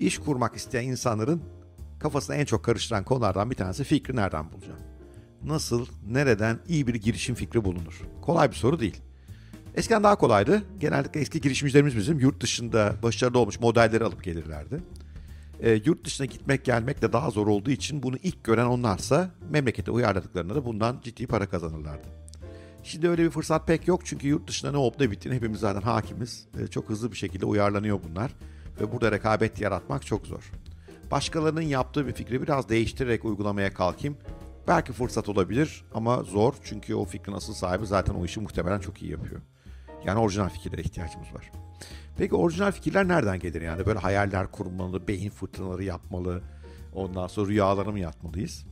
İş kurmak isteyen insanların kafasına en çok karıştıran konulardan bir tanesi fikri nereden bulacağım? Nasıl, nereden iyi bir girişim fikri bulunur? Kolay bir soru değil. Eskiden daha kolaydı. Genellikle eski girişimcilerimiz bizim yurt dışında başarılı olmuş modelleri alıp gelirlerdi. E, yurt dışına gitmek gelmek de daha zor olduğu için bunu ilk gören onlarsa memlekete uyarladıklarında da bundan ciddi para kazanırlardı. Şimdi öyle bir fırsat pek yok çünkü yurt dışında ne olup ne bittiğini hepimiz zaten hakimiz. E, çok hızlı bir şekilde uyarlanıyor bunlar ve burada rekabet yaratmak çok zor. Başkalarının yaptığı bir fikri biraz değiştirerek uygulamaya kalkayım. Belki fırsat olabilir ama zor çünkü o fikrin asıl sahibi zaten o işi muhtemelen çok iyi yapıyor. Yani orijinal fikirlere ihtiyacımız var. Peki orijinal fikirler nereden gelir yani? Böyle hayaller kurmalı, beyin fırtınaları yapmalı, ondan sonra rüyaları mı yapmalıyız?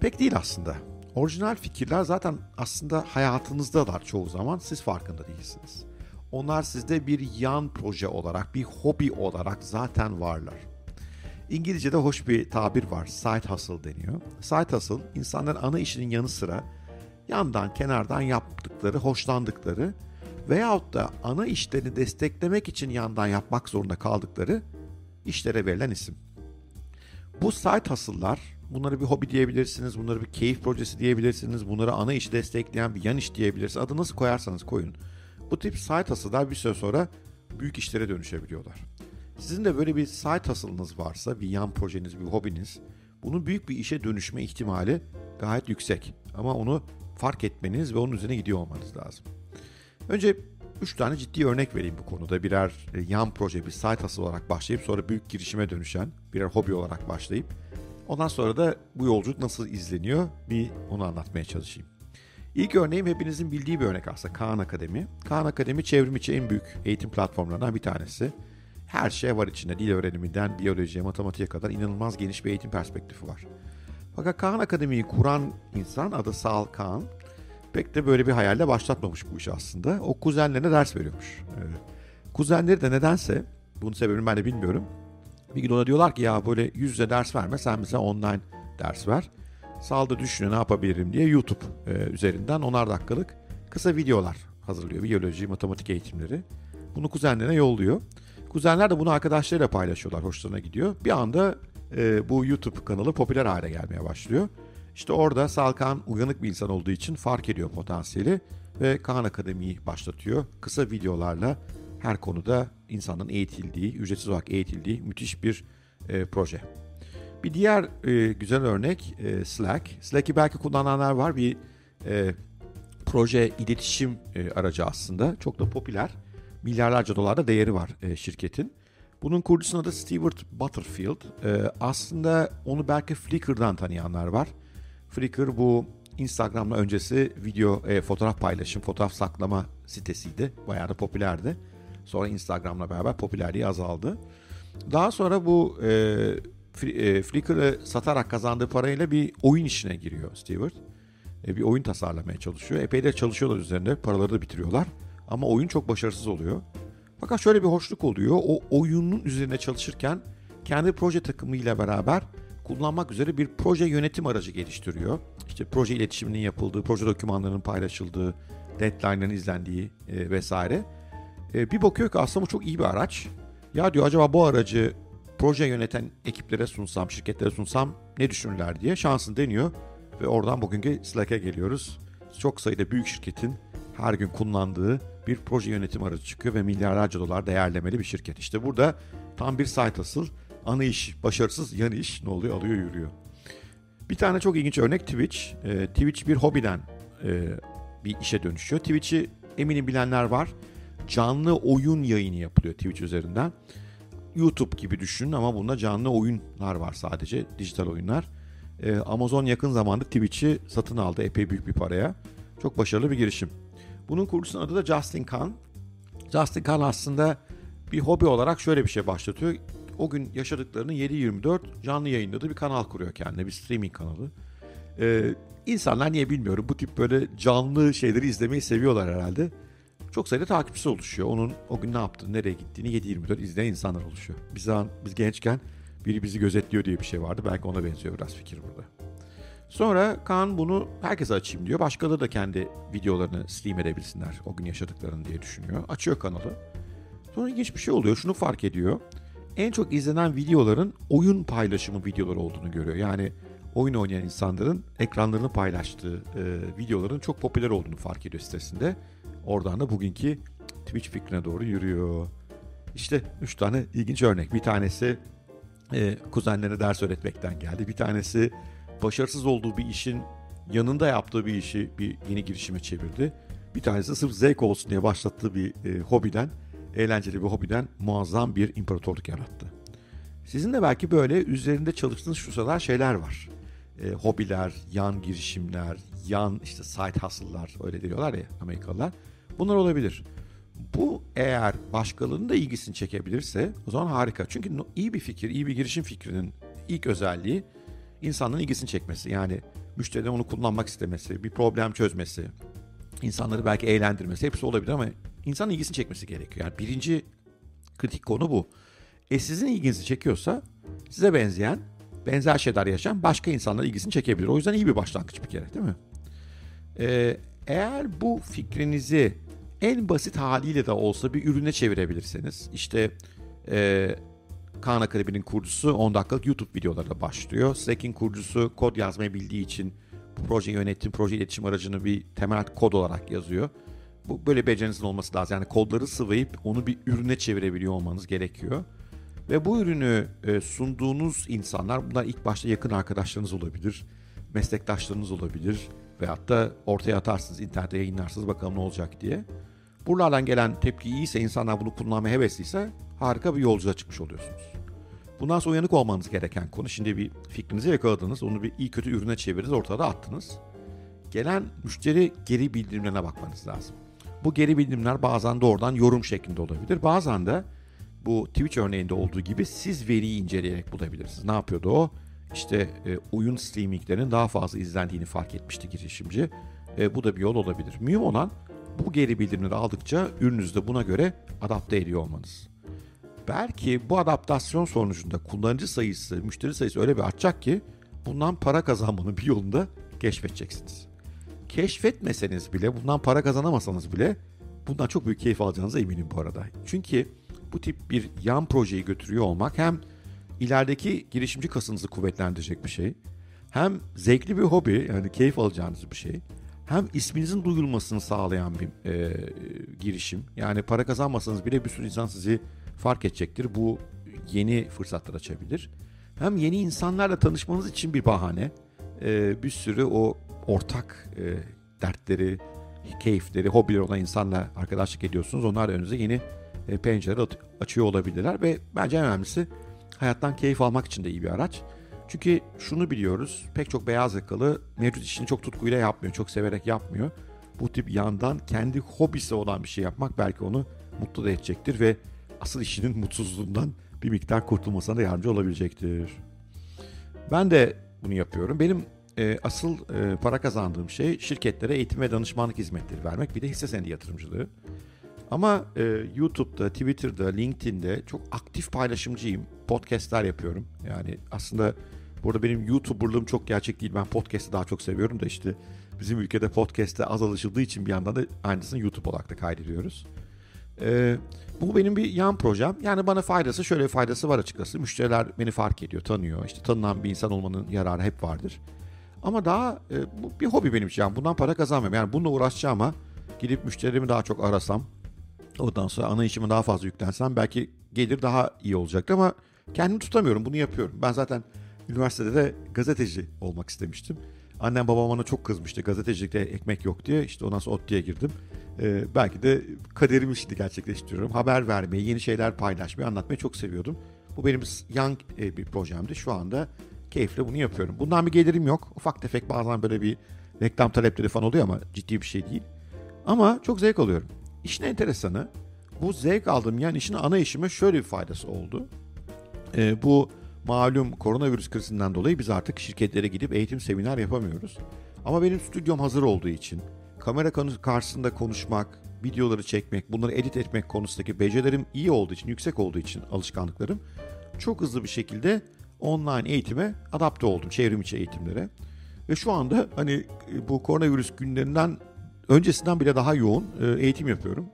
Pek değil aslında. Orijinal fikirler zaten aslında hayatınızdalar çoğu zaman siz farkında değilsiniz. Onlar sizde bir yan proje olarak, bir hobi olarak zaten varlar. İngilizce'de hoş bir tabir var. Side hustle deniyor. Side hustle insanların ana işinin yanı sıra yandan kenardan yaptıkları, hoşlandıkları veyahut da ana işlerini desteklemek için yandan yapmak zorunda kaldıkları işlere verilen isim. Bu side hustle'lar, bunları bir hobi diyebilirsiniz, bunları bir keyif projesi diyebilirsiniz, bunları ana işi destekleyen bir yan iş diyebilirsiniz. Adı nasıl koyarsanız koyun. Bu tip side hustle'lar bir süre sonra büyük işlere dönüşebiliyorlar. Sizin de böyle bir side hustle'ınız varsa, bir yan projeniz, bir hobiniz, bunun büyük bir işe dönüşme ihtimali gayet yüksek. Ama onu fark etmeniz ve onun üzerine gidiyor olmanız lazım. Önce 3 tane ciddi örnek vereyim bu konuda. Birer e, yan proje, bir site hustle olarak başlayıp sonra büyük girişime dönüşen, birer hobi olarak başlayıp ondan sonra da bu yolculuk nasıl izleniyor bir onu anlatmaya çalışayım. İlk örneğim hepinizin bildiği bir örnek aslında Kaan Akademi. Kaan Akademi çevrim içi en büyük eğitim platformlarından bir tanesi. Her şey var içinde. Dil öğreniminden biyolojiye, matematiğe kadar inanılmaz geniş bir eğitim perspektifi var. Fakat Kaan Akademi'yi kuran insan adı Sal Kaan pek de böyle bir hayalle başlatmamış bu işi aslında. O kuzenlerine ders veriyormuş. Evet. Kuzenleri de nedense, bunun sebebini ben de bilmiyorum. Bir gün ona diyorlar ki ya böyle yüz yüze ders verme sen bize online ders ver. Salda düşünüyor ne yapabilirim diye YouTube e, üzerinden onar dakikalık kısa videolar hazırlıyor. Biyoloji, matematik eğitimleri. Bunu kuzenlerine yolluyor. Kuzenler de bunu arkadaşlarıyla paylaşıyorlar. Hoşlarına gidiyor. Bir anda e, bu YouTube kanalı popüler hale gelmeye başlıyor. İşte orada Salkan uyanık bir insan olduğu için fark ediyor potansiyeli ve Kaan Akademi'yi başlatıyor. Kısa videolarla her konuda insanın eğitildiği, ücretsiz olarak eğitildiği müthiş bir e, proje. Bir diğer e, güzel örnek e, Slack. Slack'i belki kullananlar var. Bir e, proje iletişim e, aracı aslında. Çok da popüler. Milyarlarca dolarda değeri var e, şirketin. Bunun kurucusunun adı Stewart Butterfield. E, aslında onu belki Flickr'dan tanıyanlar var. Flickr bu Instagram'la öncesi video, e, fotoğraf paylaşım, fotoğraf saklama sitesiydi. Bayağı da popülerdi. Sonra Instagram'la beraber popülerliği azaldı. Daha sonra bu e, e, Flickr'ı satarak kazandığı parayla bir oyun işine giriyor Stewart. E, bir oyun tasarlamaya çalışıyor. Epey de çalışıyorlar üzerinde. Paraları da bitiriyorlar. Ama oyun çok başarısız oluyor. Fakat şöyle bir hoşluk oluyor. O oyunun üzerine çalışırken kendi proje takımıyla beraber kullanmak üzere bir proje yönetim aracı geliştiriyor. İşte proje iletişiminin yapıldığı, proje dokümanlarının paylaşıldığı, deadline'ların izlendiği e, vesaire. E, bir bakıyor ki aslında bu çok iyi bir araç. Ya diyor acaba bu aracı proje yöneten ekiplere sunsam, şirketlere sunsam ne düşünürler diye şansını deniyor. Ve oradan bugünkü Slack'e geliyoruz. Çok sayıda büyük şirketin her gün kullandığı bir proje yönetim aracı çıkıyor ve milyarlarca dolar değerlemeli bir şirket. İşte burada tam bir site asıl ana iş başarısız, yan iş ne oluyor? Alıyor yürüyor. Bir tane çok ilginç örnek Twitch. E, Twitch bir hobiden e, bir işe dönüşüyor. Twitch'i eminim bilenler var. Canlı oyun yayını yapılıyor Twitch üzerinden. YouTube gibi düşünün ama bunda canlı oyunlar var sadece. Dijital oyunlar. E, Amazon yakın zamanda Twitch'i satın aldı epey büyük bir paraya. Çok başarılı bir girişim. Bunun kurucusunun adı da Justin Khan. Justin Khan aslında bir hobi olarak şöyle bir şey başlatıyor o gün yaşadıklarını 7-24 canlı yayınladığı bir kanal kuruyor kendine. Bir streaming kanalı. Ee, insanlar niye bilmiyorum bu tip böyle canlı şeyleri izlemeyi seviyorlar herhalde. Çok sayıda takipçisi oluşuyor. Onun o gün ne yaptığını, nereye gittiğini 7-24 izleyen insanlar oluşuyor. Biz zaman biz gençken biri bizi gözetliyor diye bir şey vardı. Belki ona benziyor biraz fikir burada. Sonra Kaan bunu herkese açayım diyor. Başkaları da kendi videolarını stream edebilsinler o gün yaşadıklarını diye düşünüyor. Açıyor kanalı. Sonra ilginç bir şey oluyor. Şunu fark ediyor en çok izlenen videoların oyun paylaşımı videoları olduğunu görüyor. Yani oyun oynayan insanların ekranlarını paylaştığı e, videoların çok popüler olduğunu fark ediyor sitesinde. Oradan da bugünkü Twitch fikrine doğru yürüyor. İşte üç tane ilginç örnek. Bir tanesi e, kuzenlerine ders öğretmekten geldi. Bir tanesi başarısız olduğu bir işin yanında yaptığı bir işi bir yeni girişime çevirdi. Bir tanesi sırf zevk olsun diye başlattığı bir e, hobiden, eğlenceli bir hobiden muazzam bir imparatorluk yarattı. Sizin de belki böyle üzerinde çalıştığınız şu sıralar şeyler var. E, hobiler, yan girişimler, yan işte side hustle'lar öyle diyorlar ya Amerikalılar. Bunlar olabilir. Bu eğer başkalarının da ilgisini çekebilirse o zaman harika. Çünkü iyi bir fikir, iyi bir girişim fikrinin ilk özelliği insanların ilgisini çekmesi. Yani müşterinin onu kullanmak istemesi, bir problem çözmesi, insanları belki eğlendirmesi hepsi olabilir ama insanın ilgisini çekmesi gerekiyor. Yani birinci kritik konu bu. E sizin ilginizi çekiyorsa size benzeyen, benzer şeyler yaşayan başka insanların ilgisini çekebilir. O yüzden iyi bir başlangıç bir kere değil mi? Ee, eğer bu fikrinizi en basit haliyle de olsa bir ürüne çevirebilirseniz işte e, Khan Akademi'nin kurucusu 10 dakikalık YouTube videolarıyla başlıyor. Slack'in kurucusu kod yazmayı bildiği için bu projeyi yönettim, proje iletişim aracını bir temel kod olarak yazıyor. Bu böyle becerinizin olması lazım. Yani kodları sıvayıp onu bir ürüne çevirebiliyor olmanız gerekiyor. Ve bu ürünü e, sunduğunuz insanlar bunlar ilk başta yakın arkadaşlarınız olabilir, meslektaşlarınız olabilir veyahut da ortaya atarsınız, internette yayınlarsınız bakalım ne olacak diye. Buralardan gelen tepki iyiyse, insanlar bunu kullanmaya hevesliyse harika bir yolculuğa çıkmış oluyorsunuz. Bundan sonra uyanık olmanız gereken konu. Şimdi bir fikrinizi yakaladınız, onu bir iyi kötü ürüne çevirdiniz, ortada attınız. Gelen müşteri geri bildirimlerine bakmanız lazım. Bu geri bildirimler bazen doğrudan yorum şeklinde olabilir. Bazen de bu Twitch örneğinde olduğu gibi siz veriyi inceleyerek bulabilirsiniz. Ne yapıyordu o? İşte e, oyun streaminglerinin daha fazla izlendiğini fark etmişti girişimci. E, bu da bir yol olabilir. Mühim olan bu geri bildirimleri aldıkça ürününüzü de buna göre adapte ediyor olmanız. Belki bu adaptasyon sonucunda kullanıcı sayısı, müşteri sayısı öyle bir artacak ki bundan para kazanmanın bir yolunda keşfedeceksiniz. Keşfetmeseniz bile, bundan para kazanamasanız bile bundan çok büyük keyif alacağınıza eminim bu arada. Çünkü bu tip bir yan projeyi götürüyor olmak hem ilerideki girişimci kasınızı kuvvetlendirecek bir şey, hem zevkli bir hobi yani keyif alacağınız bir şey, hem isminizin duyulmasını sağlayan bir e, girişim. Yani para kazanmasanız bile bir sürü insan sizi fark edecektir. Bu yeni fırsatlar açabilir. Hem yeni insanlarla tanışmanız için bir bahane. E, bir sürü o ortak e, dertleri, keyifleri, hobileri olan insanla arkadaşlık ediyorsunuz. Onlar da önünüze yeni e, pencereler açıyor olabilirler ve bence en önemlisi hayattan keyif almak için de iyi bir araç. Çünkü şunu biliyoruz, pek çok beyaz yakalı mevcut işini çok tutkuyla yapmıyor, çok severek yapmıyor. Bu tip yandan kendi hobisi olan bir şey yapmak belki onu mutlu da edecektir ve asıl işinin mutsuzluğundan bir miktar kurtulmasına da yardımcı olabilecektir. Ben de bunu yapıyorum. Benim e, asıl e, para kazandığım şey şirketlere eğitim ve danışmanlık hizmetleri vermek. Bir de hisse senedi yatırımcılığı. Ama e, YouTube'da, Twitter'da, LinkedIn'de çok aktif paylaşımcıyım. Podcast'ler yapıyorum. Yani aslında burada benim YouTuber'lığım çok gerçek değil. Ben podcast'ı daha çok seviyorum da işte bizim ülkede podcast'e az alışıldığı için bir yandan da aynısını YouTube olarak da kaydediyoruz. E, bu benim bir yan projem. Yani bana faydası şöyle bir faydası var açıkçası. Müşteriler beni fark ediyor, tanıyor. İşte tanınan bir insan olmanın yararı hep vardır. Ama daha e, bu bir hobi benim için. Yani bundan para kazanmıyorum. Yani bununla uğraşacağım ama gidip müşterilerimi daha çok arasam, Ondan sonra ana işime daha fazla yüklensem belki gelir daha iyi olacaktı ama kendimi tutamıyorum bunu yapıyorum. Ben zaten üniversitede de gazeteci olmak istemiştim. Annem babam bana çok kızmıştı gazetecilikte ekmek yok diye. İşte ondan sonra ODTÜ'ye girdim. Ee, belki de kaderimi şimdi gerçekleştiriyorum. Haber vermeyi, yeni şeyler paylaşmayı, anlatmayı çok seviyordum. Bu benim yan e, bir projemdi. Şu anda keyifle bunu yapıyorum. Bundan bir gelirim yok. Ufak tefek bazen böyle bir reklam talepleri falan oluyor ama ciddi bir şey değil. Ama çok zevk alıyorum. İşin enteresanı bu zevk aldığım yani işin ana işime şöyle bir faydası oldu. E, bu malum koronavirüs krizinden dolayı biz artık şirketlere gidip eğitim seminer yapamıyoruz. Ama benim stüdyom hazır olduğu için kamera karşısında konuşmak, videoları çekmek, bunları edit etmek konusundaki becerilerim iyi olduğu için, yüksek olduğu için alışkanlıklarım çok hızlı bir şekilde online eğitime adapte oldum, çevrim içi eğitimlere. Ve şu anda hani bu koronavirüs günlerinden öncesinden bile daha yoğun e, eğitim yapıyorum.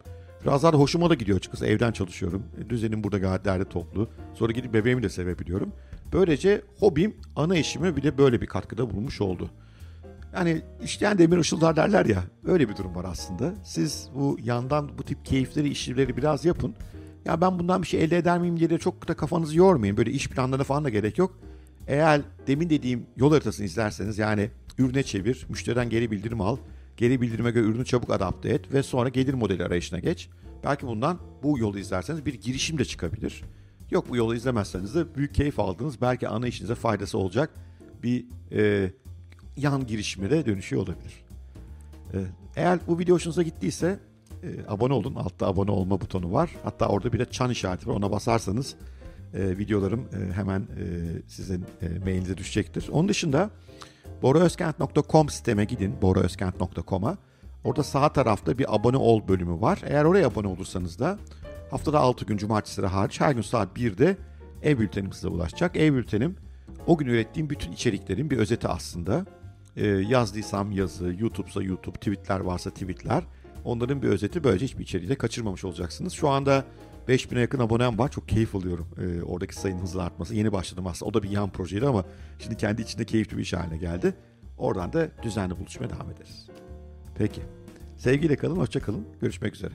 Biraz daha da hoşuma da gidiyor açıkçası. Evden çalışıyorum. Düzenim burada gayet derli toplu. Sonra gidip bebeğimi de sevebiliyorum. Böylece hobim ana işime bile böyle bir katkıda bulmuş oldu. Yani işleyen demir ışıldar derler ya. Öyle bir durum var aslında. Siz bu yandan bu tip keyifleri, işleri biraz yapın. Ya ben bundan bir şey elde eder miyim diye de çok da kafanızı yormayın. Böyle iş planlarına falan da gerek yok. Eğer demin dediğim yol haritasını izlerseniz yani ürüne çevir, müşteriden geri bildirim al, geri bildirime göre ürünü çabuk adapte et ve sonra gelir modeli arayışına geç. Belki bundan bu yolu izlerseniz bir girişim de çıkabilir. Yok bu yolu izlemezseniz de büyük keyif aldığınız belki ana işinize faydası olacak bir e, yan girişime de dönüşüyor olabilir. E, eğer bu video hoşunuza gittiyse e, abone olun. Altta abone olma butonu var. Hatta orada bir de çan işareti var. Ona basarsanız e, videolarım e, hemen e, sizin e, mailinize düşecektir. Onun dışında boraözkent.com siteme gidin. boraözkent.com'a. Orada sağ tarafta bir abone ol bölümü var. Eğer oraya abone olursanız da haftada 6 gün cumartesileri hariç her gün saat 1'de ev bültenim size ulaşacak. Ev bültenim o gün ürettiğim bütün içeriklerin bir özeti aslında. Ee, yazdıysam yazı, YouTube'sa YouTube, tweetler varsa tweetler. Onların bir özeti böylece hiçbir içeriği de kaçırmamış olacaksınız. Şu anda 5000'e yakın abonem var. Çok keyif alıyorum ee, oradaki sayının hızla artması. Yeni başladım aslında. O da bir yan projeydi ama şimdi kendi içinde keyifli bir iş haline geldi. Oradan da düzenli buluşmaya devam ederiz. Peki. Sevgiyle kalın, hoşça kalın. Görüşmek üzere.